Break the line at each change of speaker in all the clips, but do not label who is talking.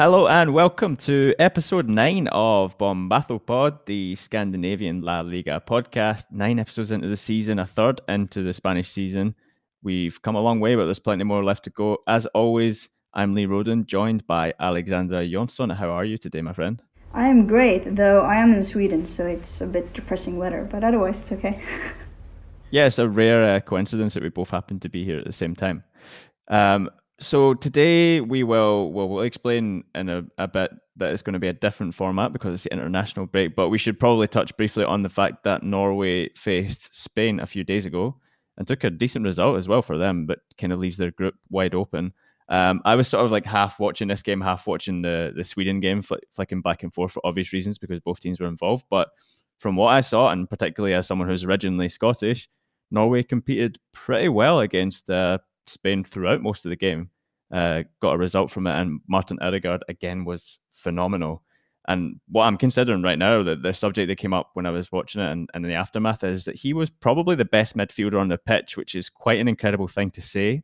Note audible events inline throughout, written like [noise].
Hello and welcome to episode nine of Bombatho Pod, the Scandinavian La Liga podcast. Nine episodes into the season, a third into the Spanish season. We've come a long way, but there's plenty more left to go. As always, I'm Lee Roden, joined by Alexandra Jonsson. How are you today, my friend?
I am great, though I am in Sweden, so it's a bit depressing weather, but otherwise it's okay. [laughs]
yeah, it's a rare uh, coincidence that we both happen to be here at the same time. Um, so today we will well we'll explain in a, a bit that it's going to be a different format because it's the international break. But we should probably touch briefly on the fact that Norway faced Spain a few days ago and took a decent result as well for them, but kind of leaves their group wide open. Um, I was sort of like half watching this game, half watching the the Sweden game, fl- flicking back and forth for obvious reasons because both teams were involved. But from what I saw, and particularly as someone who's originally Scottish, Norway competed pretty well against uh, Spain throughout most of the game. Uh, got a result from it, and Martin Odegaard again was phenomenal. And what I'm considering right now, that the subject that came up when I was watching it and, and in the aftermath, is that he was probably the best midfielder on the pitch, which is quite an incredible thing to say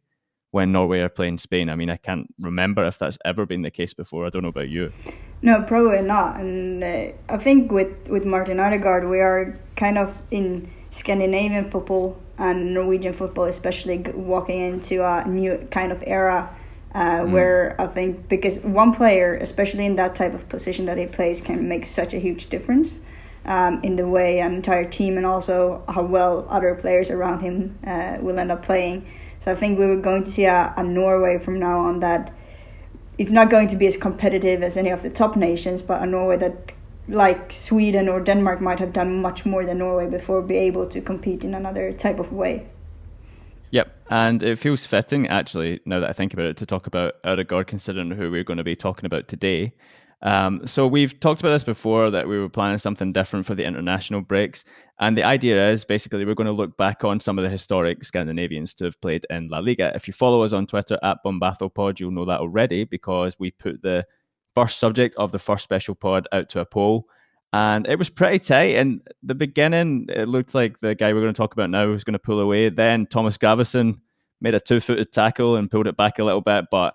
when Norway are playing Spain. I mean, I can't remember if that's ever been the case before. I don't know about you.
No, probably not. And uh, I think with with Martin Odegaard, we are kind of in Scandinavian football and Norwegian football, especially walking into a new kind of era. Uh, mm. Where I think because one player, especially in that type of position that he plays, can make such a huge difference um, in the way an entire team and also how well other players around him uh, will end up playing. So I think we were going to see a, a Norway from now on that it's not going to be as competitive as any of the top nations, but a Norway that like Sweden or Denmark might have done much more than Norway before be able to compete in another type of way.
Yep, and it feels fitting actually now that I think about it to talk about Odegaard considering who we're going to be talking about today. Um, so we've talked about this before that we were planning something different for the international breaks, and the idea is basically we're going to look back on some of the historic Scandinavians to have played in La Liga. If you follow us on Twitter at BombathoPod, you'll know that already because we put the first subject of the first special pod out to a poll. And it was pretty tight. In the beginning, it looked like the guy we're going to talk about now was going to pull away. Then Thomas Gravesen made a two footed tackle and pulled it back a little bit. But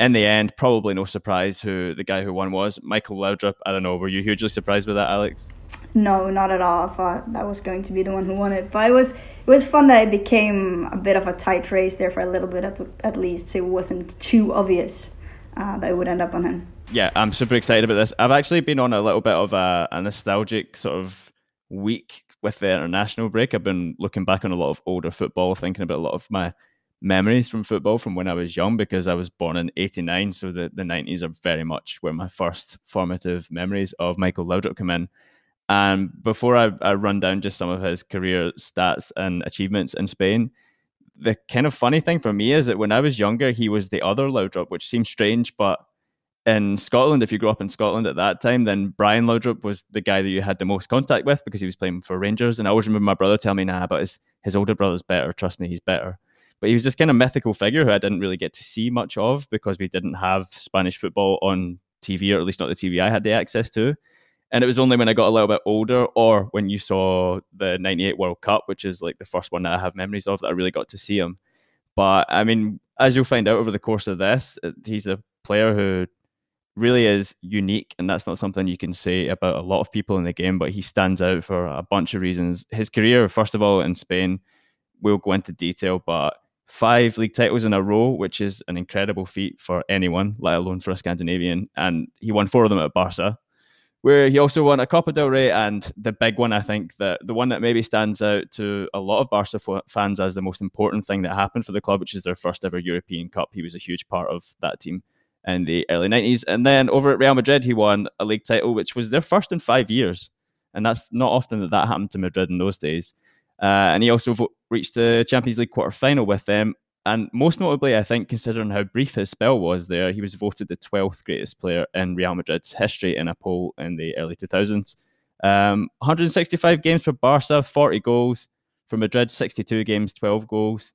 in the end, probably no surprise who the guy who won was. Michael Laudrup. I don't know. Were you hugely surprised with that, Alex?
No, not at all. I thought that was going to be the one who won it. But it was it was fun that it became a bit of a tight race there for a little bit at, at least. So it wasn't too obvious uh, that it would end up on him
yeah, I'm super excited about this. I've actually been on a little bit of a, a nostalgic sort of week with the international break. I've been looking back on a lot of older football, thinking about a lot of my memories from football from when I was young because I was born in 89. So the, the 90s are very much where my first formative memories of Michael Laudrup come in. And before I, I run down just some of his career stats and achievements in Spain, the kind of funny thing for me is that when I was younger, he was the other Laudrup, which seems strange, but in Scotland, if you grew up in Scotland at that time, then Brian Laudrup was the guy that you had the most contact with because he was playing for Rangers. And I always remember my brother telling me, nah, but his, his older brother's better. Trust me, he's better. But he was this kind of mythical figure who I didn't really get to see much of because we didn't have Spanish football on TV, or at least not the TV I had the access to. And it was only when I got a little bit older or when you saw the 98 World Cup, which is like the first one that I have memories of, that I really got to see him. But I mean, as you'll find out over the course of this, he's a player who really is unique, and that's not something you can say about a lot of people in the game. But he stands out for a bunch of reasons. His career, first of all, in Spain, we'll go into detail, but five league titles in a row, which is an incredible feat for anyone, let alone for a Scandinavian. And he won four of them at Barca, where he also won a Copa del Rey. And the big one, I think, that the one that maybe stands out to a lot of Barca fans as the most important thing that happened for the club, which is their first ever European Cup. He was a huge part of that team in the early 90s. And then over at Real Madrid, he won a league title, which was their first in five years. And that's not often that that happened to Madrid in those days. Uh, and he also vo- reached the Champions League quarter final with them. And most notably, I think, considering how brief his spell was there, he was voted the 12th greatest player in Real Madrid's history in a poll in the early 2000s. Um, 165 games for Barca, 40 goals. For Madrid, 62 games, 12 goals.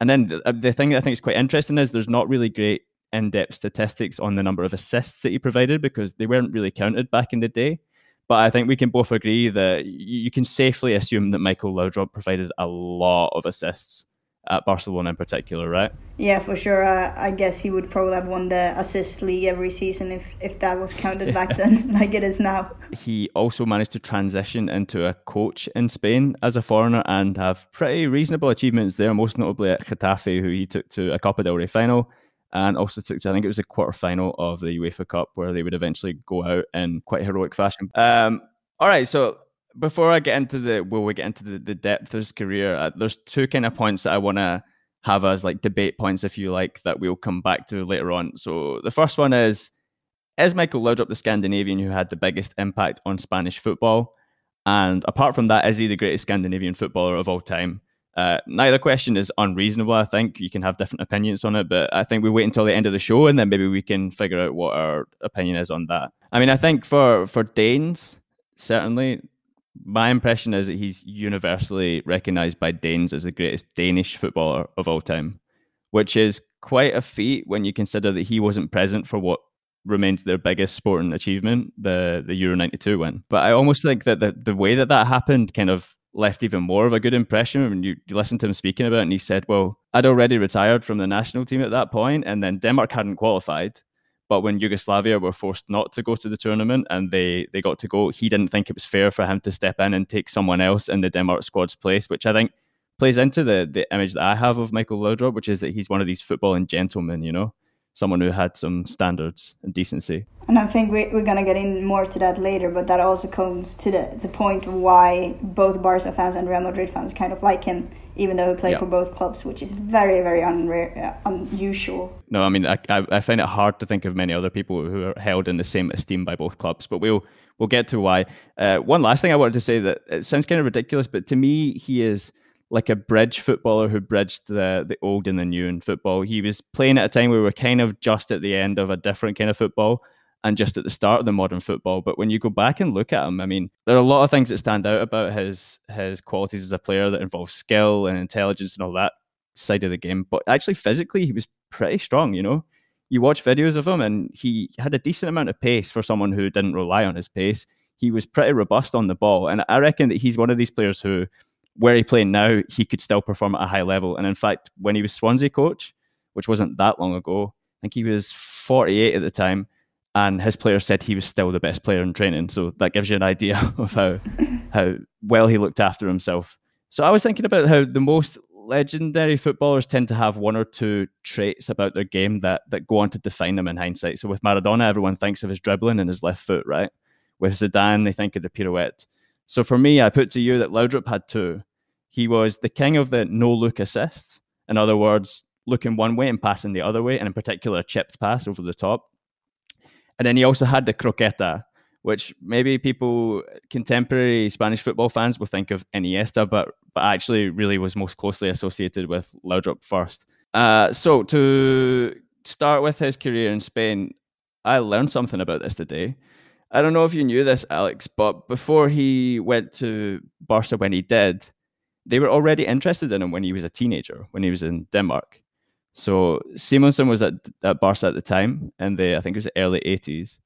And then the, the thing that I think is quite interesting is there's not really great in-depth statistics on the number of assists that he provided because they weren't really counted back in the day. But I think we can both agree that you can safely assume that Michael Laudrup provided a lot of assists at Barcelona in particular, right?
Yeah, for sure. Uh, I guess he would probably have won the assist league every season if, if that was counted back [laughs] then, like it is now.
He also managed to transition into a coach in Spain as a foreigner and have pretty reasonable achievements there, most notably at Getafe, who he took to a Copa del Rey final and also took to, I think it was a quarter final of the UEFA Cup where they would eventually go out in quite heroic fashion. Um, all right, so before I get into the will we get into the, the depth of his career, uh, there's two kind of points that I want to have as like debate points, if you like, that we'll come back to later on. So the first one is is Michael Laudrup the Scandinavian who had the biggest impact on Spanish football? And apart from that, is he the greatest Scandinavian footballer of all time? Uh, neither question is unreasonable. I think you can have different opinions on it, but I think we wait until the end of the show and then maybe we can figure out what our opinion is on that. I mean, I think for for Danes, certainly my impression is that he's universally recognized by Danes as the greatest Danish footballer of all time, which is quite a feat when you consider that he wasn't present for what remains their biggest sporting achievement, the the Euro 92 win. But I almost think that the, the way that that happened kind of left even more of a good impression when you, listen to him speaking about it and he said, well, I'd already retired from the national team at that point and then Denmark hadn't qualified. But when Yugoslavia were forced not to go to the tournament and they, they got to go, he didn't think it was fair for him to step in and take someone else in the Denmark squad's place, which I think plays into the the image that I have of Michael Laudrup, which is that he's one of these footballing gentlemen, you know, someone who had some standards and decency.
And I think we, we're going to get in more to that later, but that also comes to the, the point why both Barca fans and Real Madrid fans kind of like him even though he played for both clubs, which is very, very unrare, uh, unusual.
No, I mean, I, I find it hard to think of many other people who are held in the same esteem by both clubs, but we'll we'll get to why. Uh, one last thing I wanted to say that it sounds kind of ridiculous, but to me, he is like a bridge footballer who bridged the the old and the new in football. He was playing at a time where we were kind of just at the end of a different kind of football and just at the start of the modern football. But when you go back and look at him, I mean, there are a lot of things that stand out about his his qualities as a player that involve skill and intelligence and all that side of the game. But actually, physically, he was pretty strong. You know, you watch videos of him, and he had a decent amount of pace for someone who didn't rely on his pace. He was pretty robust on the ball, and I reckon that he's one of these players who, where he playing now, he could still perform at a high level. And in fact, when he was Swansea coach, which wasn't that long ago, I think he was 48 at the time and his players said he was still the best player in training. So that gives you an idea [laughs] of how how well he looked after himself. So I was thinking about how the most legendary footballers tend to have one or two traits about their game that that go on to define them in hindsight. So with Maradona, everyone thinks of his dribbling and his left foot, right? With Zidane, they think of the pirouette. So for me, I put to you that Laudrup had two. He was the king of the no look assist. In other words, looking one way and passing the other way, and in particular, a chipped pass over the top. And then he also had the croqueta, which maybe people, contemporary Spanish football fans, will think of Iniesta, but but actually really was most closely associated with Laudrup first. Uh, so to start with his career in Spain, I learned something about this today. I don't know if you knew this, Alex, but before he went to Barca when he did, they were already interested in him when he was a teenager, when he was in Denmark. So Simonsen was at, at Barca at the time, and they I think it was the early eighties.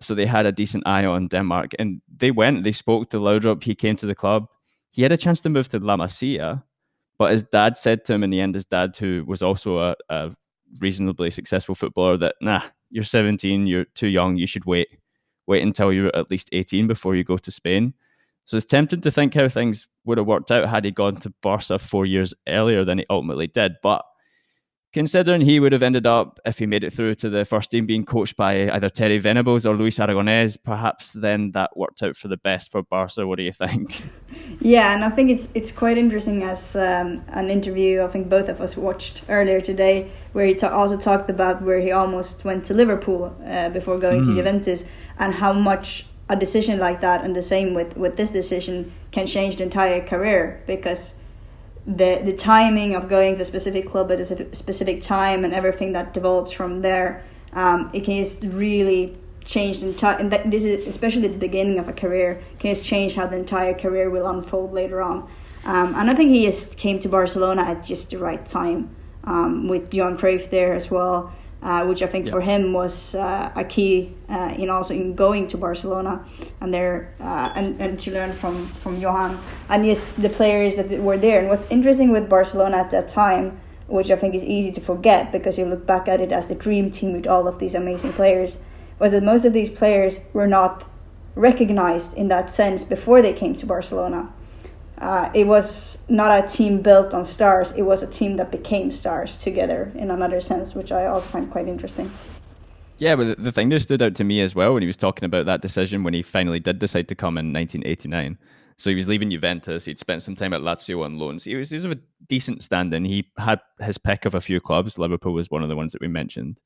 So they had a decent eye on Denmark, and they went. They spoke to Laudrup. He came to the club. He had a chance to move to La Masia, but his dad said to him in the end, his dad, who was also a, a reasonably successful footballer, that nah, you're 17, you're too young. You should wait, wait until you're at least 18 before you go to Spain. So it's tempting to think how things would have worked out had he gone to Barca four years earlier than he ultimately did. But considering he would have ended up, if he made it through to the first team, being coached by either Terry Venables or Luis Aragonés, perhaps then that worked out for the best for Barca. What do you think? [laughs]
Yeah, and I think it's it's quite interesting as um, an interview I think both of us watched earlier today, where he ta- also talked about where he almost went to Liverpool uh, before going mm. to hmm. Juventus, and how much a decision like that, and the same with with this decision, can change the entire career because the the timing of going to a specific club at a specific time and everything that develops from there, um, it can just really change the entire. And that, this is especially the beginning of a career can just change how the entire career will unfold later on. Um, and I think he just came to Barcelona at just the right time um, with Johan Cruyff there as well. Uh, which I think yeah. for him was uh, a key uh, in also in going to Barcelona and there uh, and, and to learn from from Johan and yes, the players that were there. And what's interesting with Barcelona at that time, which I think is easy to forget because you look back at it as the dream team with all of these amazing players, was that most of these players were not recognized in that sense before they came to Barcelona. Uh, it was not a team built on stars, it was a team that became stars together in another sense, which I also find quite interesting.
Yeah, but the thing that stood out to me as well when he was talking about that decision when he finally did decide to come in 1989. So he was leaving Juventus. He'd spent some time at Lazio on loans. He was, he was of a decent standing. He had his pick of a few clubs. Liverpool was one of the ones that we mentioned.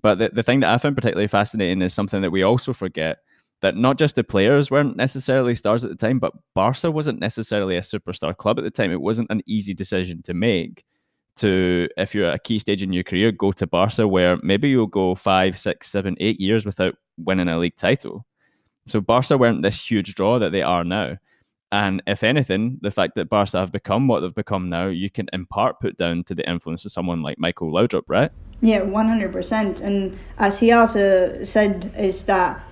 But the, the thing that I found particularly fascinating is something that we also forget that not just the players weren't necessarily stars at the time, but Barca wasn't necessarily a superstar club at the time. It wasn't an easy decision to make to, if you're at a key stage in your career, go to Barca where maybe you'll go five, six, seven, eight years without winning a league title. So Barca weren't this huge draw that they are now. And if anything, the fact that Barca have become what they've become now, you can in part put down to the influence of someone like Michael Laudrup, right?
Yeah, 100%. And as he also said, is that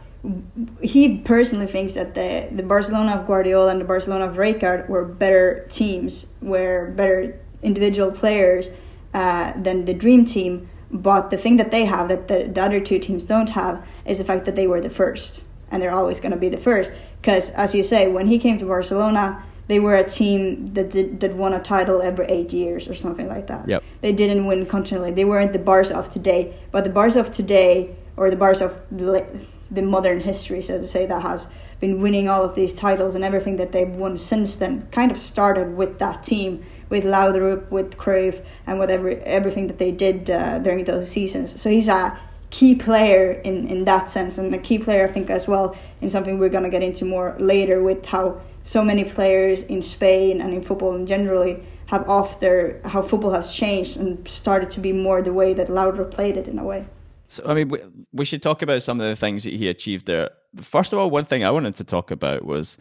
he personally thinks that the, the Barcelona of Guardiola and the Barcelona of Rijkaard were better teams, were better individual players uh, than the dream team. But the thing that they have that the, the other two teams don't have is the fact that they were the first, and they're always going to be the first. Because as you say, when he came to Barcelona, they were a team that did that won a title every eight years or something like that.
Yep.
They didn't win continually. They weren't the bars of today, but the bars of today, or the bars of the, the modern history, so to say, that has been winning all of these titles and everything that they've won since then, kind of started with that team with Laudrup, with Cruyff, and whatever everything that they did uh, during those seasons. So he's a key player in, in that sense, and a key player, I think, as well, in something we're going to get into more later with how so many players in Spain and in football in generally have after how football has changed and started to be more the way that Laudrup played it in a way.
So, I mean, we, we should talk about some of the things that he achieved there. First of all, one thing I wanted to talk about was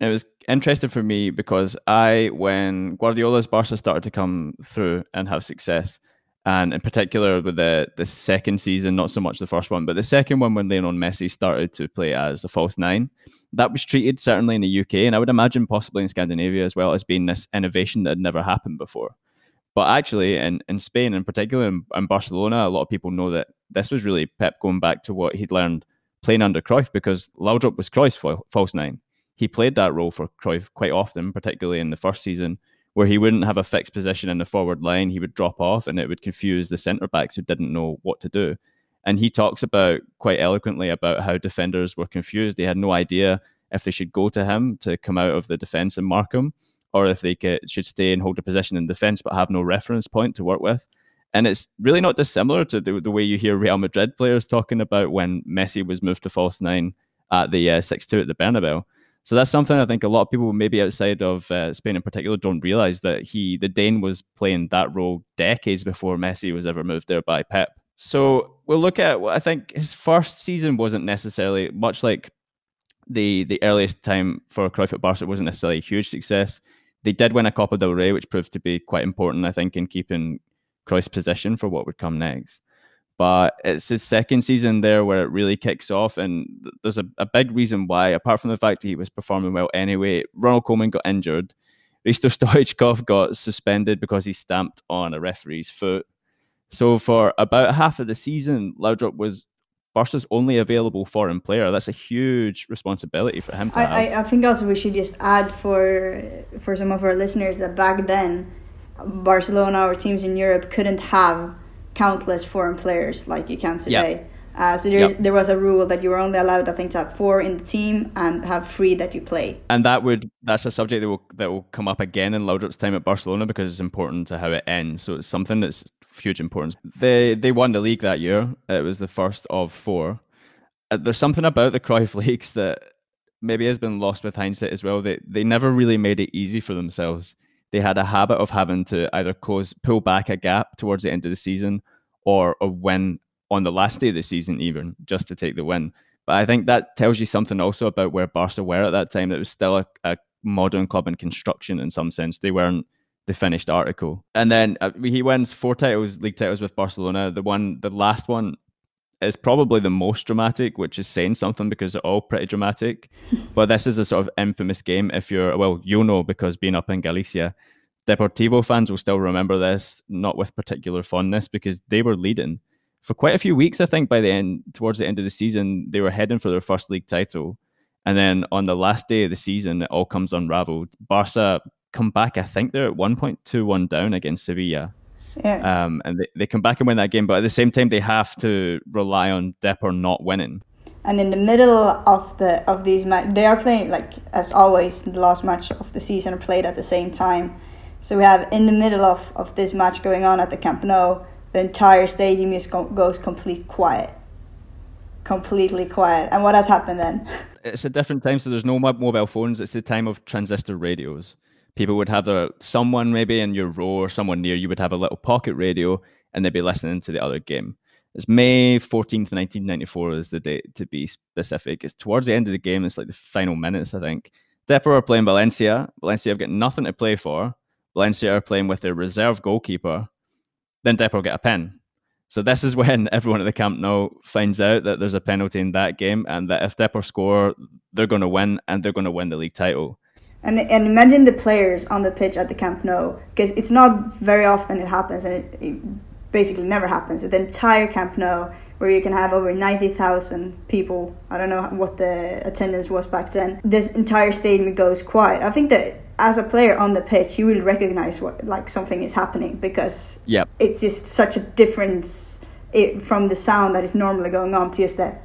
it was interesting for me because I, when Guardiola's Barca started to come through and have success, and in particular with the the second season, not so much the first one, but the second one when Lionel Messi started to play as a false nine, that was treated certainly in the UK, and I would imagine possibly in Scandinavia as well as being this innovation that had never happened before. But actually, in, in Spain, in particular, in, in Barcelona, a lot of people know that this was really Pep going back to what he'd learned playing under Cruyff because Laudrup was Cruyff's false nine he played that role for Cruyff quite often, particularly in the first season, where he wouldn't have a fixed position in the forward line. He would drop off and it would confuse the centre backs who didn't know what to do. And he talks about quite eloquently about how defenders were confused. They had no idea if they should go to him to come out of the defence and mark him, or if they could, should stay and hold a position in defence but have no reference point to work with. And it's really not dissimilar to the, the way you hear Real Madrid players talking about when Messi was moved to false nine at the uh, 6 2 at the Bernabeu. So that's something I think a lot of people, maybe outside of uh, Spain in particular, don't realize that he, the Dane, was playing that role decades before Messi was ever moved there by Pep. So we'll look at. I think his first season wasn't necessarily much like the the earliest time for Cruyff at Barca wasn't necessarily a huge success. They did win a Copa del Rey, which proved to be quite important, I think, in keeping Cruyff's position for what would come next but it's his second season there where it really kicks off. And there's a, a big reason why, apart from the fact that he was performing well anyway. Ronald Koeman got injured. Hristo [laughs] Stoichkov got suspended because he stamped on a referee's foot. So for about half of the season, Laudrup was Barca's only available foreign player. That's a huge responsibility for him to
I,
have.
I, I think also we should just add for for some of our listeners that back then, Barcelona or teams in Europe couldn't have countless foreign players like you can today. Yep. Uh, so yep. there was a rule that you were only allowed, I think, to have four in the team and have three that you play.
And that would that's a subject that will that will come up again in Laudrup's time at Barcelona because it's important to how it ends. So it's something that's huge importance. They they won the league that year. It was the first of four. Uh, there's something about the Cruyff [laughs] leagues that maybe has been lost with hindsight as well. They they never really made it easy for themselves they had a habit of having to either close, pull back a gap towards the end of the season, or a win on the last day of the season, even just to take the win. But I think that tells you something also about where Barca were at that time. It was still a, a modern club in construction in some sense. They weren't the finished article. And then uh, he wins four titles, league titles with Barcelona. The one, the last one is probably the most dramatic, which is saying something because they're all pretty dramatic. [laughs] but this is a sort of infamous game. If you're, well, you'll know because being up in Galicia, Deportivo fans will still remember this, not with particular fondness, because they were leading for quite a few weeks. I think by the end, towards the end of the season, they were heading for their first league title. And then on the last day of the season, it all comes unraveled. Barca come back. I think they're at 1.21 down against Sevilla
yeah.
Um, and they, they come back and win that game, but at the same time, they have to rely on Depor not winning.
And in the middle of the of these matches, they are playing like as always. The last match of the season are played at the same time, so we have in the middle of, of this match going on at the Camp Nou, the entire stadium is goes complete quiet, completely quiet. And what has happened then? [laughs]
It's a different time, so there's no mobile phones. It's the time of transistor radios people would have their someone maybe in your row or someone near you would have a little pocket radio and they'd be listening to the other game. It's May 14th, 1994 is the date to be specific. It's towards the end of the game. It's like the final minutes, I think. Depor are playing Valencia. Valencia have got nothing to play for. Valencia are playing with their reserve goalkeeper. Then Depor get a pen. So this is [laughs] when everyone at the Camp Nou finds out that there's a penalty in that game and that if Depor score, they're going to win and they're going to win the league title.
And, and imagine the players on the pitch at the Camp Nou, because it's not very often it happens, and it, it basically never happens. The entire Camp Nou, where you can have over 90,000 people, I don't know what the attendance was back then, this entire stadium goes quiet. I think that as a player on the pitch, you will recognize what like something is happening because
yep.
it's just such a difference it, from the sound that is normally going on to just that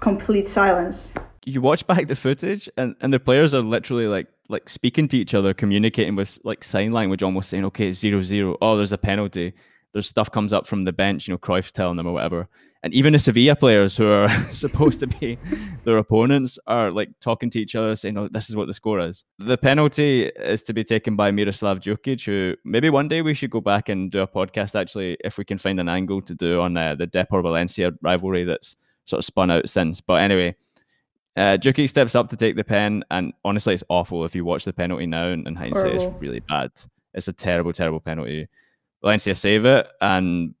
complete silence.
You watch back the footage, and, and the players are literally like like speaking to each other, communicating with like sign language, almost saying, "Okay, zero zero. Oh, there's a penalty." There's stuff comes up from the bench, you know, Cruyff's telling them or whatever. And even the Sevilla players who are [laughs] supposed to be their opponents are like talking to each other, saying, "Oh, this is what the score is." The penalty is to be taken by Miroslav Djukic, who maybe one day we should go back and do a podcast. Actually, if we can find an angle to do on uh, the Depor Valencia rivalry that's sort of spun out since. But anyway, uh, Djukic steps up to take the pen, and honestly, it's awful. If you watch the penalty now, And in hindsight, Horrible. it's really bad. It's a terrible, terrible penalty. Valencia save it, and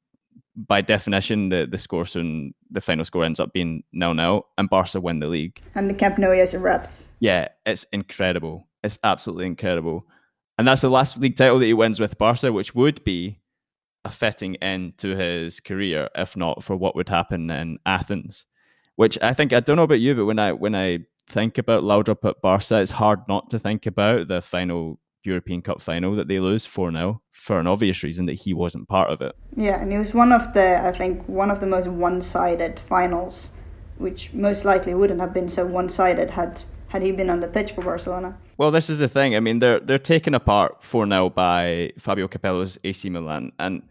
by definition, the the score soon the final score ends up being nil nil, and Barca win the league.
And the Camp Nou is erupts.
Yeah, it's incredible. It's absolutely incredible, and that's the last league title that he wins with Barca, which would be a fitting end to his career, if not for what would happen in Athens which I think I don't know about you, but when I when I think about Laudrup at Barca, it's hard not to think about the final European Cup final that they lose 4 0 for an obvious reason that he wasn't part of it.
Yeah, and it was one of the, I think, one of the most one sided finals, which most likely wouldn't have been so one sided had. Had he been on the pitch for Barcelona?
Well, this is the thing. I mean, they're they're taken apart 4 0 by Fabio Capello's AC Milan. And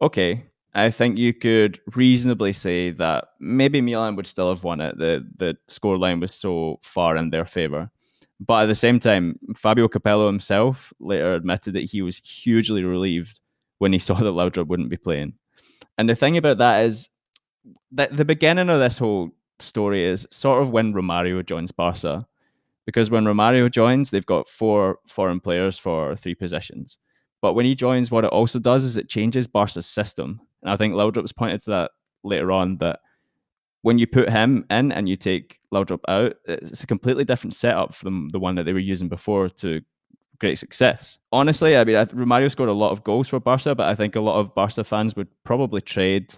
okay, I think you could reasonably say that maybe Milan would still have won it. The the scoreline was so far in their favour. But at the same time, Fabio Capello himself later admitted that he was hugely relieved when he [laughs] saw that Laudrup wouldn't be playing. And the thing about that is that the beginning of this whole story is sort of when Romario joins Barca. Because when Romario joins, they've got four foreign players for three positions. But when he joins, what it also does is it changes Barca's system. And I think Laudrup's pointed to that later on that when you put him in and you take Laudrup out, it's a completely different setup from the one that they were using before to great success. Honestly, I mean, I, Romario scored a lot of goals for Barca, but I think a lot of Barca fans would probably trade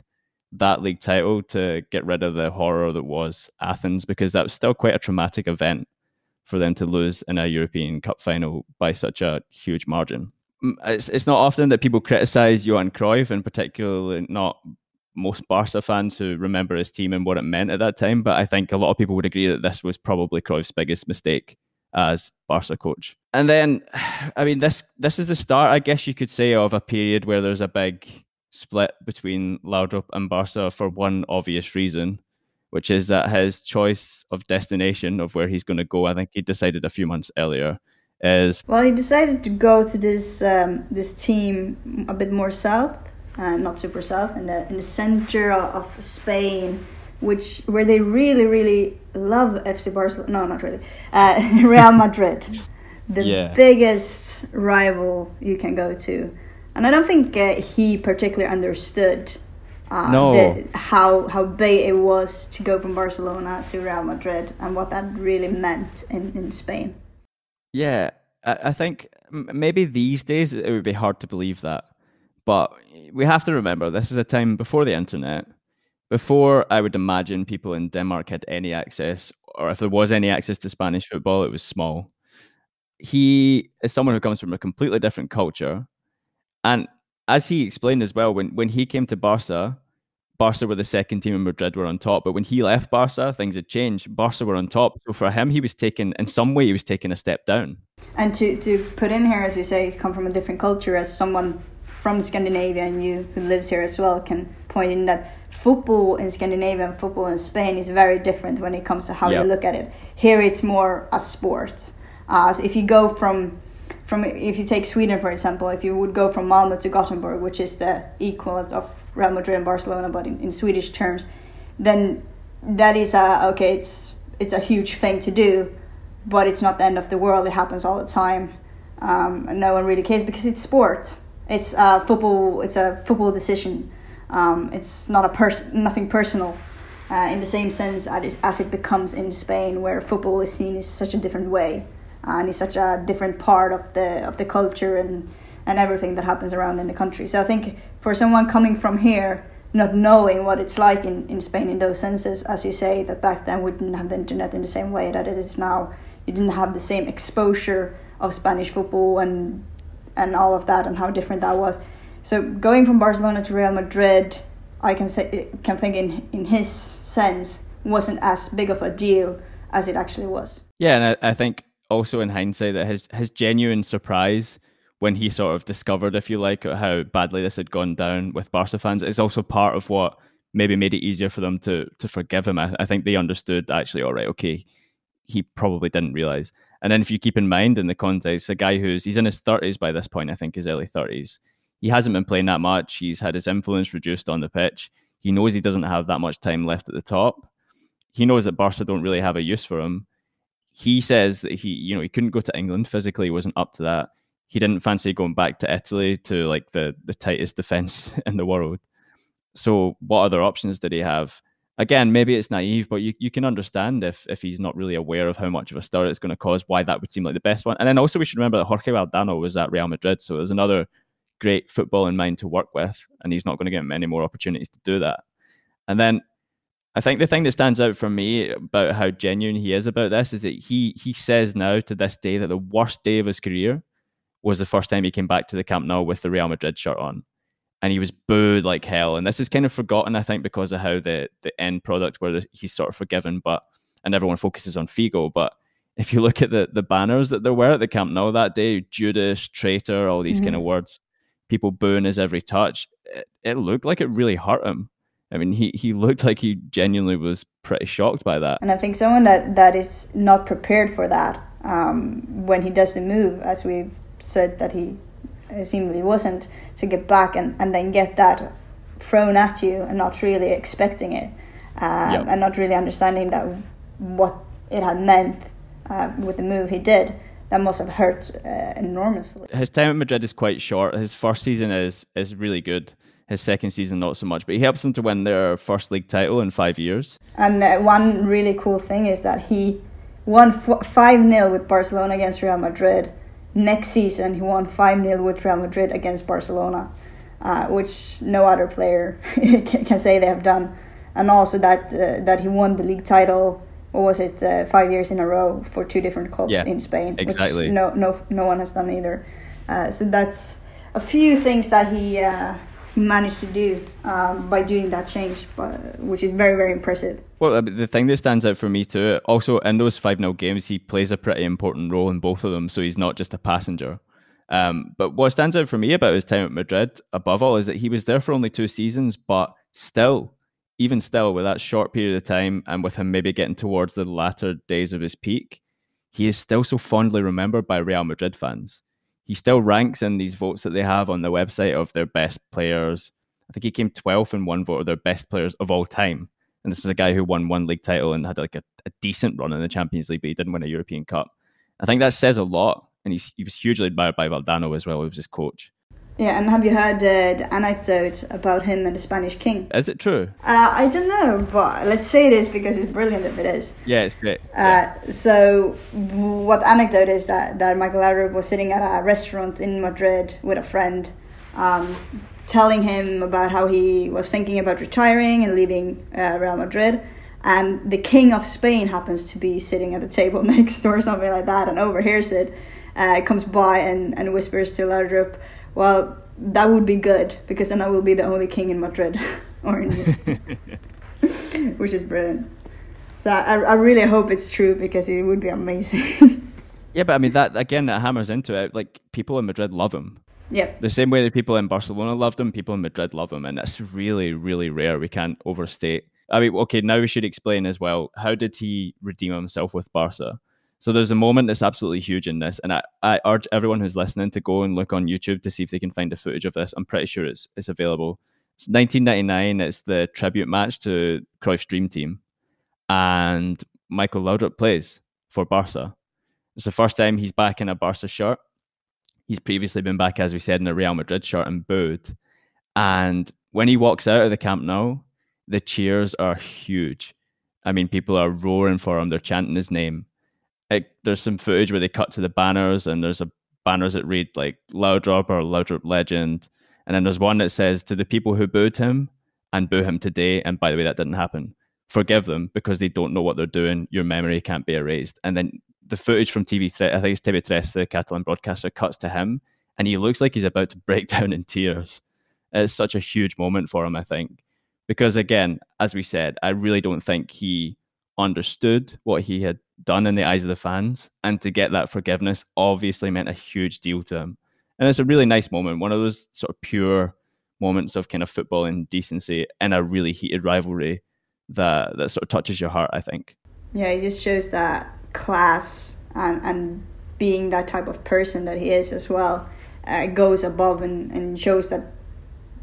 that league title to get rid of the horror that was Athens because that was still quite a traumatic event for them to lose in a European Cup final by such a huge margin mm, it's it's not often that people criticize Johan Cruyff, and particularly not most Barca fans who remember his team and what it meant at that time. But I think a lot of people would agree that this was probably Cruyff's biggest mistake as Barca coach. And then, [sighs] I mean, this this is the start, I guess you could say, of a period where there's a big split between Laudrup and Barca for one obvious reason, which is that his choice of destination of where he's going to go. I think he decided a few months earlier is
well, he decided to go to this um, this team a bit more south, uh, not super south, in the in the center of Spain, which where they really really love FC Barcelona. No, not really. Uh, [laughs] Real Madrid, the yeah. biggest rival you can go to, and I don't think uh, he particularly understood uh,
No.
the, how how big it was to go from Barcelona to Real Madrid and what that really meant in, in Spain.
Yeah, I, I think maybe these days it would be hard to believe that, but we have to remember this is a time before the internet, before I would imagine people in Denmark had any access, or if there was any access to Spanish football, it was small. He is someone who comes from a completely different culture, and as he explained as well, when when he came to Barca, Barca were the second team and Madrid were on top. But when he left Barca, things had changed. Barca were on top. So for him, he was taking, in some way, he was taking a step down.
And to, to put in here, as you say, come from a different culture, as someone from Scandinavia and you who lives here as well can point in that football in Scandinavia and football in Spain is very different when it comes to how
Yep.
you look at it. Here it's more a sport. Uh, so if you go from from if you take Sweden for example, if you would go from Malmö to Gothenburg, which is the equivalent of Real Madrid and Barcelona, but in, in Swedish terms, then that is a okay. It's it's a huge thing to do, but it's not the end of the world. It happens all the time, um, and no one really cares because it's sport. It's a football. It's a football decision. Um, it's not a person, nothing personal. Uh, in the same sense as, it becomes in Spain, where football is seen in such a different way, and it's such a different part of the of the culture and and everything that happens around in the country. So I think for someone coming from here, not knowing what it's like in, in Spain in those senses, as you say, that back then we didn't have the internet in the same way that it is now. You didn't have the same exposure of Spanish football and and all of that and how different that was. So going from Barcelona to Real Madrid, I can say can think in in his sense wasn't as big of a deal as it actually was.
Yeah, and I, I think also in hindsight that his his genuine surprise when he sort of discovered, if you like, how badly this had gone down with Barca fans is also part of what maybe made it easier for them to to forgive him. I, I think they understood actually, all right, okay, he probably didn't realize. And then if you keep in mind in the context, a guy who's he's in his thirties by this point, I think his early thirties, he hasn't been playing that much. He's had his influence reduced on the pitch. He knows he doesn't have that much time left at the top. He knows that Barca don't really have a use for him. He says that he, you know, he couldn't go to England physically, wasn't up to that. He didn't fancy going back to Italy to like the the tightest defense [laughs] in the world. So what other options did he have? Again, maybe it's naive, but you, you can understand if if he's not really aware of how much of a stir it's going to cause, why that would seem like the best one. And then also we should remember that Jorge Valdano was at Real Madrid, so there's another great football in mind to work with, and he's not going to get many more opportunities to do that. And then I think the thing that stands out for me about how genuine he is about this is that he he says now to this day that the worst day of his career was the first time he came back to the Camp Nou with the Real Madrid shirt on. And he was booed like hell. And this is kind of forgotten, I think, because of how the the end product where the, he's sort of forgiven, but and everyone focuses on Figo. But if you look at the the banners that there were at the Camp Nou that day, Judas, traitor, all these kind of words, people booing his every touch, it, it looked like it really hurt him. I mean, he, he looked like he genuinely was pretty shocked by that.
And I think someone that, that is not prepared for that um, when he does the move, as we've said that he seemingly wasn't, to get back and, and then get that thrown at you and not really expecting it um,
Yep.
and not really understanding that what it had meant uh, with the move he did. That must have hurt uh, enormously.
His time at Madrid is quite short. His first season is is really good. His second season not so much, but he helps them to win their first league title in five years.
And uh, one really cool thing is that he won 5 0 with Barcelona against Real Madrid. Next season, he won 5 0 with Real Madrid against Barcelona, uh, which no other player [laughs] can say they have done. And also that uh, that he won the league title, what was it, uh, five years in a row for two different clubs
Yeah,
in Spain.
exactly.
Which no, no, no one has done either. Uh, so that's a few things that he. He managed to do um, by doing that change, but, which is very, very impressive.
Well, uh, the thing that stands out for me too, also in those 5 0 games, he plays a pretty important role in both of them, so he's not just a passenger. Um, but what stands out for me about his time at Madrid, above all, is that he was there for only two seasons, but still, even still, with that short period of time and with him maybe getting towards the latter days of his peak, he is still so fondly remembered by Real Madrid fans. He still ranks in these votes that they have on the website of their best players. I think he came 12th in one vote of their best players of all time. And this is a guy who won one league title and had like a, a decent run in the Champions League, but he didn't win a European Cup. I think that says a lot. And he was hugely admired by Valdano as well, who was his coach.
Yeah, and have you heard uh, the anecdote about him and the Spanish king?
Is it true?
Uh, I don't know, but let's say it is because it's brilliant if it is.
Yeah, it's great.
Uh, so, what anecdote is that that Michael Laudrup was sitting at a restaurant in Madrid with a friend, um, telling him about how he was thinking about retiring and leaving uh, Real Madrid, and the king of Spain happens to be sitting at the table [laughs] next door, or something like that, and overhears it. Uh, comes by and, and whispers to Laudrup well, that would be good because then I will be the only king in Madrid, [laughs] or in, [laughs] which is brilliant. So I, I really hope it's true because it would be amazing. [laughs]
yeah, but I mean that again that hammers into it. Like people in Madrid love him.
Yeah.
The same way that people in Barcelona loved him, people in Madrid love him, and that's really, really rare. We can't overstate. I mean, okay, now we should explain as well. How did he redeem himself with Barca? So there's a moment that's absolutely huge in this, and I, I urge everyone who's listening to go and look on YouTube to see if they can find a footage of this. I'm pretty sure it's it's available. It's 1999. It's the tribute match to Cruyff's dream team, and Michael Laudrup plays for Barca. It's the first time he's back in a Barca shirt. He's previously been back, as we said, in a Real Madrid shirt and booed. And when he walks out of the Camp Nou, the cheers are huge. I mean, people are roaring for him. They're chanting his name it, there's some footage where they cut to the banners and there's a banners that read like Laudrup or Laudrup Legend. And then there's one that says to the people who booed him and boo him today. And by the way, that didn't happen. Forgive them because they don't know what they're doing. Your memory can't be erased. And then the footage from TV, I think it's TV3, the Catalan broadcaster, cuts to him and he looks like he's about to [laughs] break down in tears. It's such a huge moment for him, I think. Because again, as we said, I really don't think he understood what he had done in the eyes of the fans. And to get that forgiveness obviously meant a huge deal to him. And it's a really nice moment, one of those sort of pure moments of kind of football and decency in a really heated rivalry that, that sort of touches your heart, I think.
Yeah, he just shows that class and, and being that type of person that he is as well uh, goes above and, and shows that,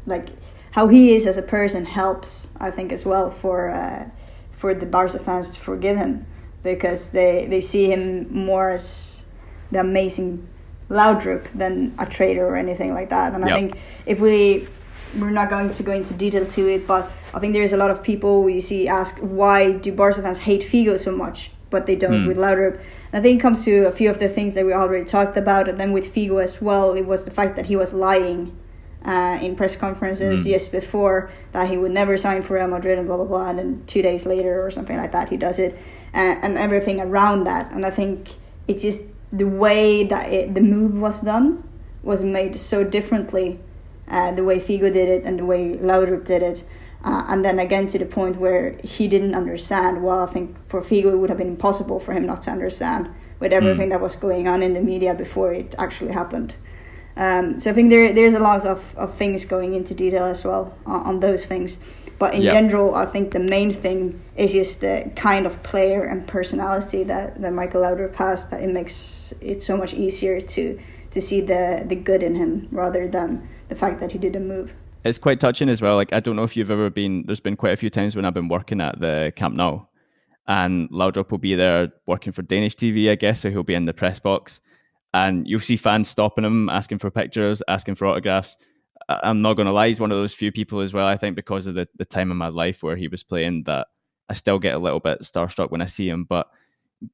like, how he is as a person helps, I think, as well for. Uh, for the Barca fans to forgive him because they, they see him more as the amazing Laudrup than a traitor or anything like that. And yep. I think if we we're not going to go into detail to it, but I think there's a lot of people you see ask why do Barca fans hate Figo so much, but they don't mm. with Laudrup. And I think it comes to a few of the things that we already talked about, and then with Figo as well, it was the fact that he was lying uh, in press conferences mm. just before that he would never sign for Real Madrid and blah blah blah, and then two days later or something like that he does it, and, and everything around that. And I think it's just the way that it, the move was done was made so differently, uh, the way Figo did it and the way Laudrup did it. Uh, and then again to the point where he didn't understand. Well, I think for Figo it would have been impossible for him not to understand with everything mm. that was going on in the media before it actually happened. Um, so I think there there's a lot of, of things going into detail as well on, on those things. But in yep. general, I think the main thing is just the kind of player and personality that, that Michael Laudrup has that it makes it so much easier to to see the the good in him rather than the fact that he didn't move.
It's quite touching as well. Like I don't know if you've ever been. There's been quite a few times when I've been working at the Camp Nou, and Laudrup will be there working for Danish TV, I guess. So he'll be in the press box, and you'll see fans stopping him, asking for pictures, asking for autographs. I'm not going to lie, he's one of those few people as well. I think because of the, the time in my life where he was playing, that I still get a little bit starstruck when I see him. But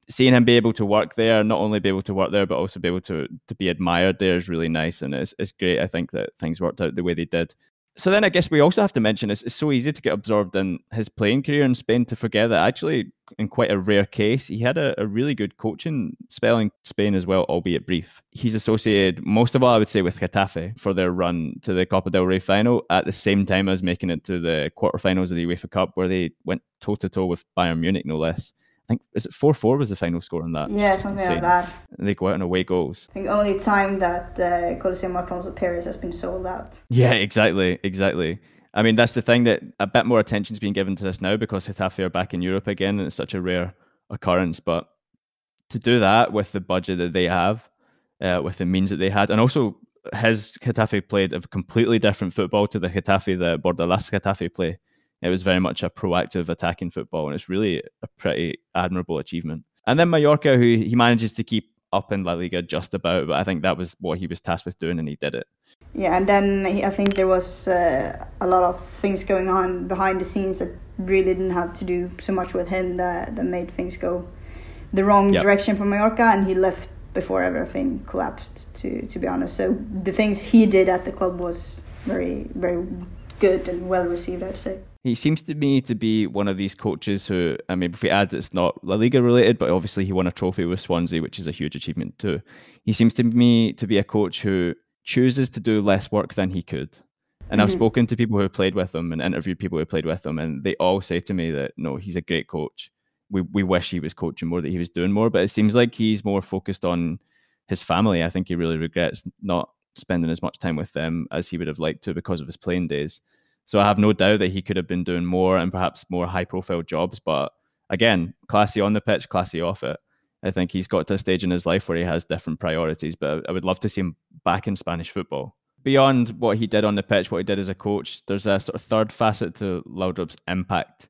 seeing him be able to work there, not only be able to work there, but also be able to to be admired there is really nice, and it's it's great. I think that things worked out the way they did so then I guess we also have to mention it's, it's so easy to get absorbed in his playing career in Spain to forget that actually, in quite a rare case, he had a, a really good coaching spell in Spain as well, albeit brief. He's associated most of all, I would say, with Getafe for their run to the Copa del Rey final at the same time as making it to the quarterfinals of the UEFA Cup, where they went toe to toe with Bayern Munich, no less. I think is it four four was the final score in that.
Yeah, something like that.
And they go out on away goals.
I think only time that uh, Coliseum Alfonso Perez has been sold out.
Yeah, exactly, exactly. I mean, that's the thing that a bit more attention's being given to this now because Getafe are back in Europe again, and it's such a rare occurrence. But to do that with the budget that they have, uh, with the means that they had, and also his Getafe played a completely different football to the Getafe that Bordalas Getafe play it was very much a proactive attacking football, and it's really a pretty admirable achievement. And then Mallorca, who he manages to keep up in La Liga just about, but I think that was what he was tasked with doing, and he did it.
Yeah, and then I think there was uh, a lot of things going on behind the scenes that really didn't have to do so much with him that that made things go the wrong yep. direction for Mallorca, and he left before everything collapsed. To to be honest, so the things he did at the club was very very good and well received. I'd say.
He seems to me to be one of these coaches who, I mean, if we add it's not La Liga related, but obviously he won a trophy with Swansea, which is a huge achievement too. He seems to me to be a coach who chooses to do less work than he could. And mm-hmm. I've spoken to people who played with him and interviewed people who played with him, and they all say to me that no, he's a great coach. We we wish he was coaching more, that he was doing more, but it seems like he's more focused on his family. I think he really regrets not spending as much time with them as he would have liked to because of his playing days. So I have no doubt that he could have been doing more and perhaps more high profile jobs. But again, classy on the pitch, classy off it. I think he's got to a stage in his life where he has different priorities. But I would love to see him back in Spanish football. Beyond what he did on the pitch, what he did as a coach, there's a sort of third facet to Laudrup's impact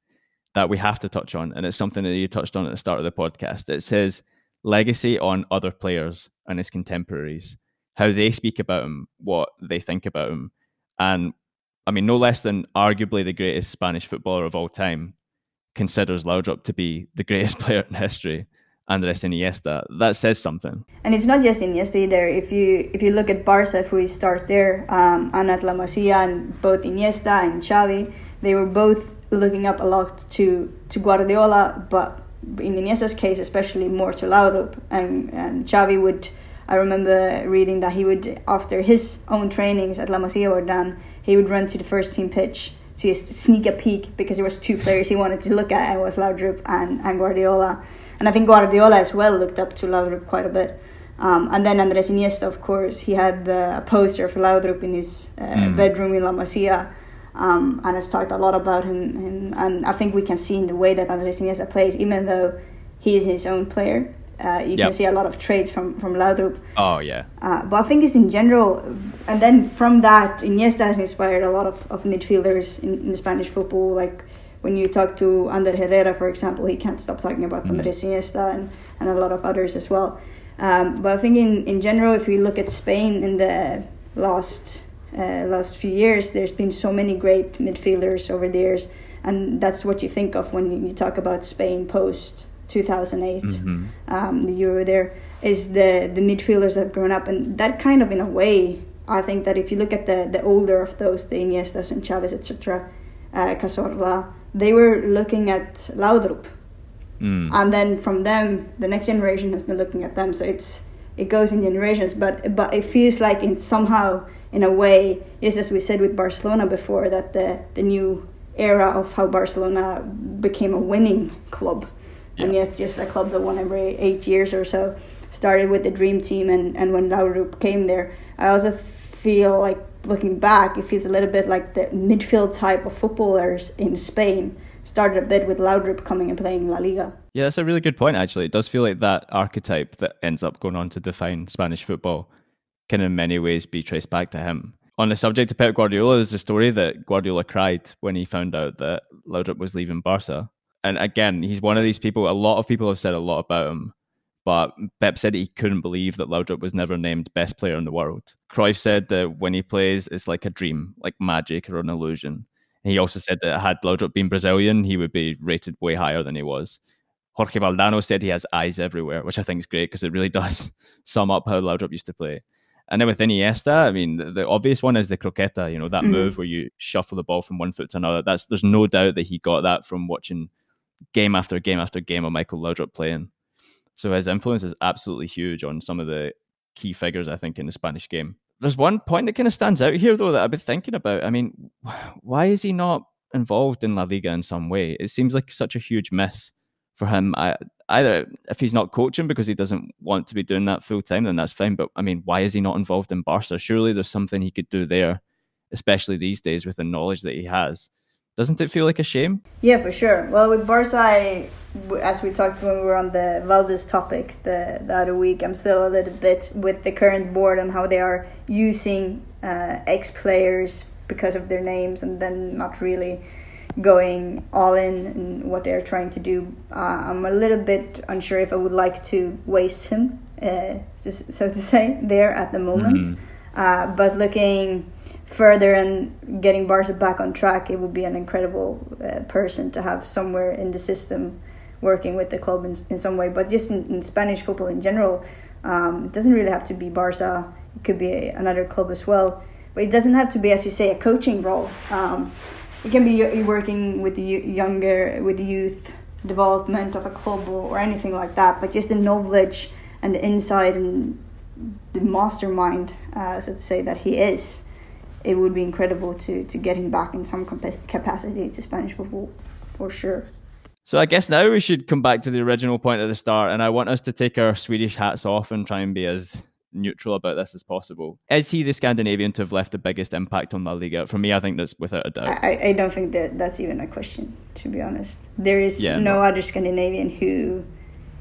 that we have to touch on. And it's something that you touched on at the start of the podcast. It's his legacy on other players and his contemporaries, how they speak about him, what they think about him. And I mean, no less than arguably the greatest Spanish footballer of all time, considers Laudrup to be the greatest [laughs] player in history. Andres Iniesta. That says something.
And it's not just Iniesta either. If you if you look at Barca, if we start there, um, and at La Masia and both Iniesta and Xavi, they were both looking up a lot to to Guardiola, but in Iniesta's case, especially more to Laudrup. And and Xavi would, I remember reading that he would after his own trainings at La Masia were done he would run to the first team pitch to just sneak a peek because there was two players he wanted to look at and it was Laudrup and, and Guardiola. And I think Guardiola as well looked up to Laudrup quite a bit. Um, and then Andres Iniesta, of course, he had the, a poster for Laudrup in his uh, mm. bedroom in La Masia. Um, and has talked a lot about him, him, and I think we can see in the way that Andres Iniesta plays, even though he is his own player, uh, you yep. can see a lot of traits from from Laudrup.
Oh yeah.
Uh, but I think it's in general, and then from that, Iniesta has inspired a lot of, of midfielders in, in Spanish football. Like when you talk to Ander Herrera, for example, he can't stop talking about mm. Andres Iniesta and, and a lot of others as well. Um, but I think in, in general, if we look at Spain in the last uh, last few years, there's been so many great midfielders over the years, and that's what you think of when you talk about Spain post 2008, mm-hmm. um, the Euro there, is the, the midfielders that have grown up. And that kind of, in a way, I think that if you look at the, the older of those, the Iniestas and Xavis, etc., uh, Cazorla, they were looking at Laudrup. Mm. And then from them, the next generation has been looking at them. So it's it goes in generations, but but it feels like in somehow in a way, yes, as we said with Barcelona before, that the the new era of how Barcelona became a winning club yeah. and yes, just a club that won every eight years or so. Started with the dream team, and, and when Laudrup came there, I also feel like looking back, it feels a little bit like the midfield type of footballers in Spain started a bit with Laudrup coming and playing La Liga.
Yeah, that's a really good point, actually. It does feel like that archetype that ends up going on to define Spanish football can, in many ways, be traced back to him. On the subject of Pep Guardiola, there's a story that Guardiola cried when he found out that Laudrup was leaving Barca and again, he's one of these people. A lot of people have said a lot about him, but Pep said he couldn't believe that Laudrup was never named best player in the world. Cruyff said that when he plays, it's like a dream, like magic or an illusion. He also said that had Laudrup been Brazilian, he would be rated way higher than he was. Jorge Valdano said he has eyes everywhere, which I think is great because it really [laughs] does sum up how Laudrup used to play. And then with Iniesta, I mean, the, the, obvious one is the croqueta, you know, that mm-hmm. move where you shuffle the ball from one foot to another. That's there's no doubt that he got that from watching game after game after game of Michael Laudrup playing. So his influence is absolutely huge on some of the key figures, I think, in the Spanish game. There's one point that kind of stands out here, though, that I've been thinking about. I mean, why is he not involved in La Liga in some way? It seems like such a huge miss for him. I, either if he's not coaching because he doesn't want to be doing that full time, then that's fine. But I mean, why is he not involved in Barca? Surely there's something he could do there, especially these days with the knowledge that he has. Doesn't it feel like a shame?
Yeah, for sure. Well, with Barca, I, as we talked when we were on the Valdés topic the, the other week, I'm still a little bit with the current board and how they are using uh, ex players because of their names and then not really going all in in what they're trying to do. Uh, I'm a little bit unsure if I would like to waste him uh, just so to [laughs] say, there at the moment. Mm-hmm. Uh, but looking further and getting Barca back on track, it would be an incredible uh, person to have somewhere in the system working with the club in, in some way. But just in, in Spanish football in general, um, it doesn't really have to be Barca. It could be a, another club as well. But it doesn't have to be, as you say, a coaching role. Um, it can be working with the younger, with the youth development of a club or, or anything like that. But just the knowledge and the insight and the mastermind, uh, so to say, that he is, it would be incredible to to get him back in some capacity to Spanish football for sure.
So I guess now we should come back to the original point at the start, and I want us to take our Swedish hats off and try and be as neutral about this as possible. Is he the Scandinavian to have left the biggest impact on La Liga? For me, I think that's without a doubt.
I, I don't think that that's even a question, to be honest. There is yeah, no, no other Scandinavian who,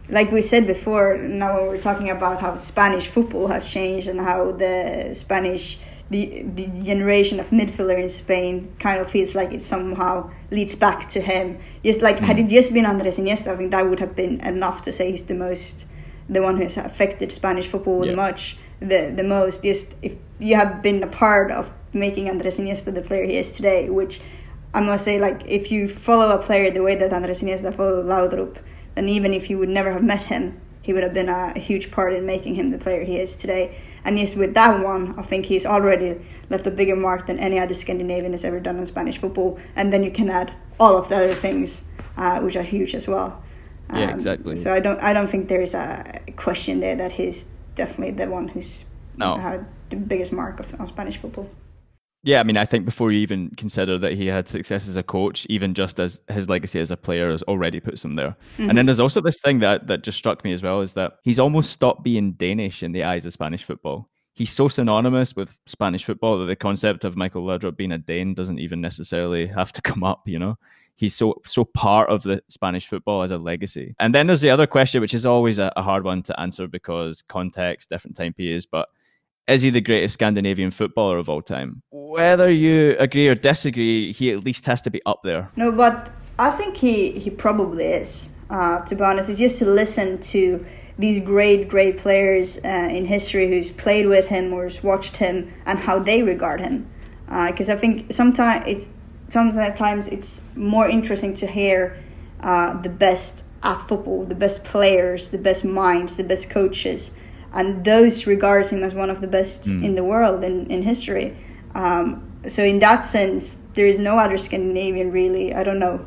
like we said before, now when we're talking about how Spanish football has changed and how the Spanish the the generation of midfielder in Spain kind of feels like it somehow leads back to him. Just like mm. had it just been Andres Iniesta, I think that would have been enough to say he's the most, the one who has affected Spanish football yeah. much, the the most. Just if you have been a part of making Andres Iniesta the player he is today, which I must say, like if you follow a player the way that Andres Iniesta followed Laudrup, then even if you would never have met him, he would have been a huge part in making him the player he is today. And yes, with that one, I think he's already left a bigger mark than any other Scandinavian has ever done in Spanish football. And then you can add all of the other things, uh, which are huge as well.
Um, yeah, exactly.
So I don't, I don't think there is a question there that he's definitely the one who's no. had the biggest mark of, on Spanish football.
Yeah, I mean, I think before you even consider that he had success as a coach, even just as his legacy as a player has already puts him there. Mm-hmm. And then there's also this thing that that just struck me as well is that he's almost stopped being Danish in the eyes of Spanish football. He's so synonymous with Spanish football that the concept of Michael Laudrup being a Dane doesn't even necessarily have to come up, you know? He's so so part of the Spanish football as a legacy. And then there's the other question, which is always a, a hard one to answer because context, different time periods, but is he the greatest Scandinavian footballer of all time? Whether you agree or disagree, he at least has to be up there.
No, but I think he, he probably is. Uh, to be honest, it's just to listen to these great, great players uh, in history who's played with him or has watched him and how they regard him. Because uh, I think sometimes it's sometimes it's more interesting to hear uh, the best at football, the best players, the best minds, the best coaches and those regards him as one of the best mm. in the world in, in history. Um, so in that sense, there is no other Scandinavian really. I don't know.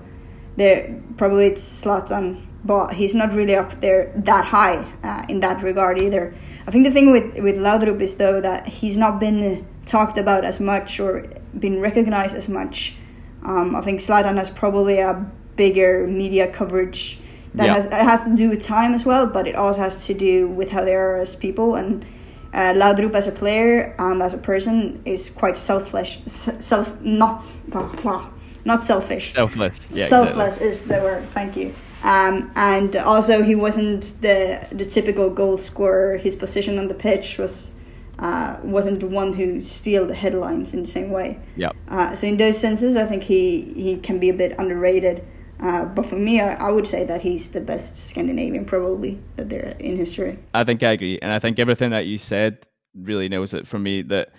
There probably it's Zlatan, but he's not really up there that high uh, in that regard either. I think the thing with with Laudrup is though that he's not been talked about as much or been recognized as much. Um, I think Zlatan has probably a bigger media coverage that has it has to do with time as well, but it also has to do with how they are as people. And uh, Laudrup as a player and as a person is quite selfish, self not blah, blah, not selfish.
Selfless, yeah.
Selfless exactly. is the word. Thank you. Um, and also, he wasn't the the typical goal scorer. His position on the pitch was uh, wasn't the one who steal the headlines in the same way.
Yeah.
Uh, so in those senses, I think he he can be a bit underrated. Uh, but for me, I, I, would say that he's the best Scandinavian probably that there in history.
I think I agree, and I think everything that you said really nails it for me. That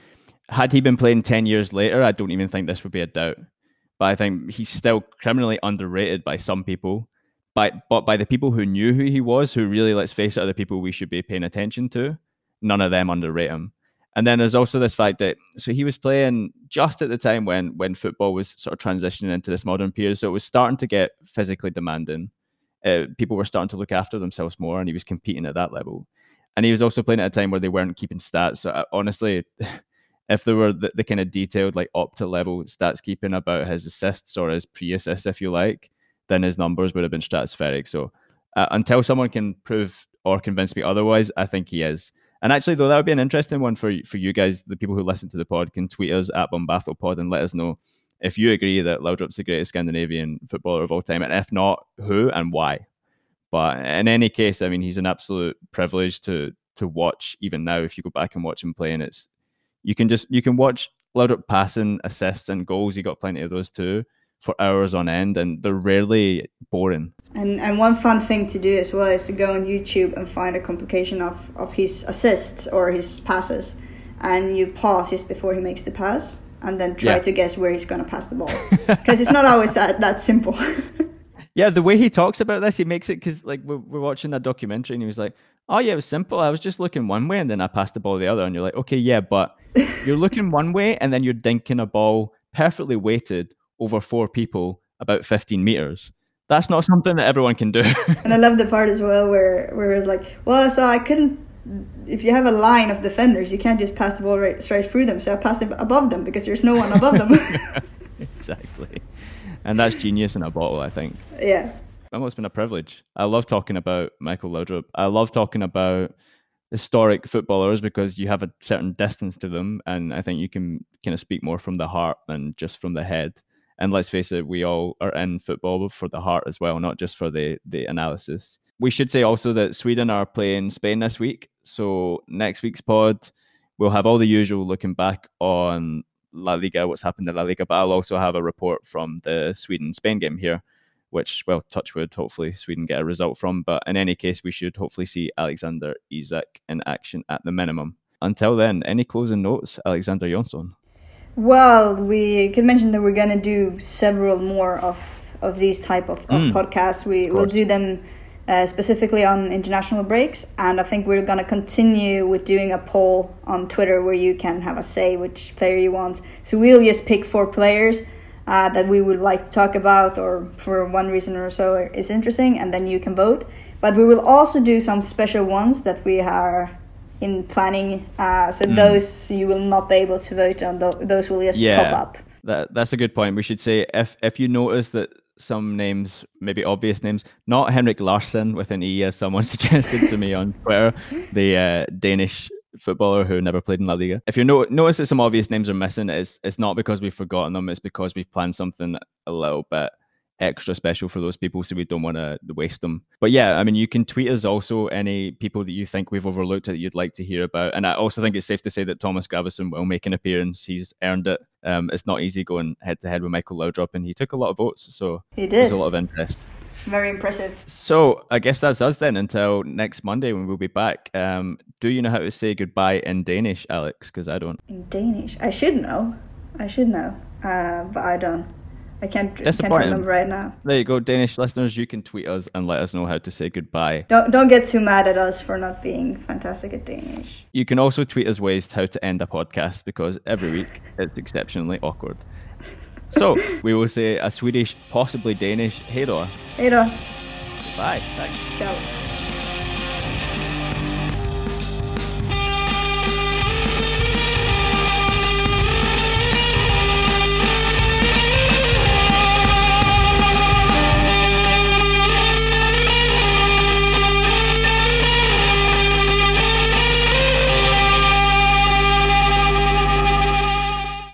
had he been playing ten years later, I don't even think this would be a doubt. But I think he's still criminally underrated by some people, by but by the people who knew who he was, who really, let's face it, are the people we should be paying attention to. None of them underrate him. And then there's also this fact that so he was playing just at the time when when football was sort of transitioning into this modern period, so it was starting to get physically demanding. Uh, people were starting to look after themselves more, and he was competing at that level. And he was also playing at a time where they weren't keeping stats. So uh, honestly, [laughs] if there were the, the kind of detailed like Opta level stats keeping about his assists or his pre-assists, if you like, then his numbers would have been stratospheric. So uh, until someone can prove or convince me otherwise, I think he is. And actually, though, that would be an interesting one for for you guys. The people who listen to the pod can tweet us at Pod and let us know if you agree that Laudrup's the greatest Scandinavian footballer of all time, and if not, who and why. But in any case, I mean, he's an absolute privilege to to watch. Even now, if you go back and watch him play, and it's you can just you can watch Laudrup passing, assists, and goals. He got plenty of those too. For hours on end, and they're rarely boring.
And and one fun thing to do as well is to go on YouTube and find a complication of, of his assists or his passes, and you pause just before he makes the pass, and then try
Yeah.
to guess where he's going to pass the ball, [laughs] because it's not always that that simple. [laughs]
Yeah, the way he talks about this, he makes it because like we're, we're watching that documentary, and he was like, "Oh yeah, it was simple. I was just looking one way, and then I passed the ball the other." And you're like, "Okay, yeah, but [laughs] you're looking one way, and then you're dinking a ball perfectly weighted over four people about 15 meters. That's not something that everyone can do." [laughs]
and I love the part as well where where it's like, well, so I couldn't. If you have a line of defenders, you can't just pass the ball right straight through them. So I passed it above them because there's no one above them. [laughs]
exactly, and that's genius in a bottle, I think. [laughs]
yeah.
Well, it's been a privilege. I love talking about Michael Laudrup. I love talking about historic footballers because you have a certain distance to them, and I think you can kind of speak more from the heart than just from the head. And let's face it, we all are in football for the heart as well, not just for the the analysis. We should say also that Sweden are playing Spain this week, so next week's pod we'll have all the usual looking back on La Liga, what's happened in La Liga, but I'll also have a report from the Sweden Spain game here which, well, touch wood, hopefully Sweden get a result from. But in any case, we should hopefully see Alexander Isak in action at the minimum. Until then, any closing notes, Alexander Jonsson?
Well, we can mention that we're gonna do several more of of these type of, of
Mm.
podcasts. We will do them uh, specifically on international breaks, and I think we're gonna continue with doing a poll on Twitter where you can have a say which player you want. So we'll just pick four players. Uh, that we would like to talk about, or for one reason or so is interesting, and then you can vote. But we will also do some special ones that we are in planning. Uh, so
Mm.
those you will not be able to vote on. Those will just
Yeah.
pop up.
That that's a good point. We should say if if you notice that some names, maybe obvious names, not Henrik Larsen with an E, as someone [laughs] suggested to me on Twitter, the uh, Danish footballer who never played in La Liga. If you no- notice that some obvious names are missing, it's it's not because we've forgotten them. It's because we've planned something a little bit extra special for those people, so we don't want to waste them. But yeah, I mean, you can tweet us also any people that you think we've overlooked that you'd like to hear about. And I also think it's safe to say that Thomas Gravesen will make an appearance. He's earned it. Um, it's not easy going head to head with Michael Laudrup, and he took a lot of votes, so
He did.
there's a lot of interest.
Very impressive.
So I guess that's us then until next Monday when we'll be back. Um, do you know how to say goodbye in Danish, Alex? Because I don't.
In Danish, I should know. I should know, uh, but I don't. I can't. Can't remember right now.
There you go, Danish listeners. You can tweet us and let us know how to say goodbye.
Don't don't get too mad at us for not being fantastic at Danish.
You can also tweet us ways how to end a podcast because every week [laughs] it's exceptionally awkward. So we will say a Swedish, possibly Danish, hey då.
Hej då.
Bye. Thanks.
Ciao.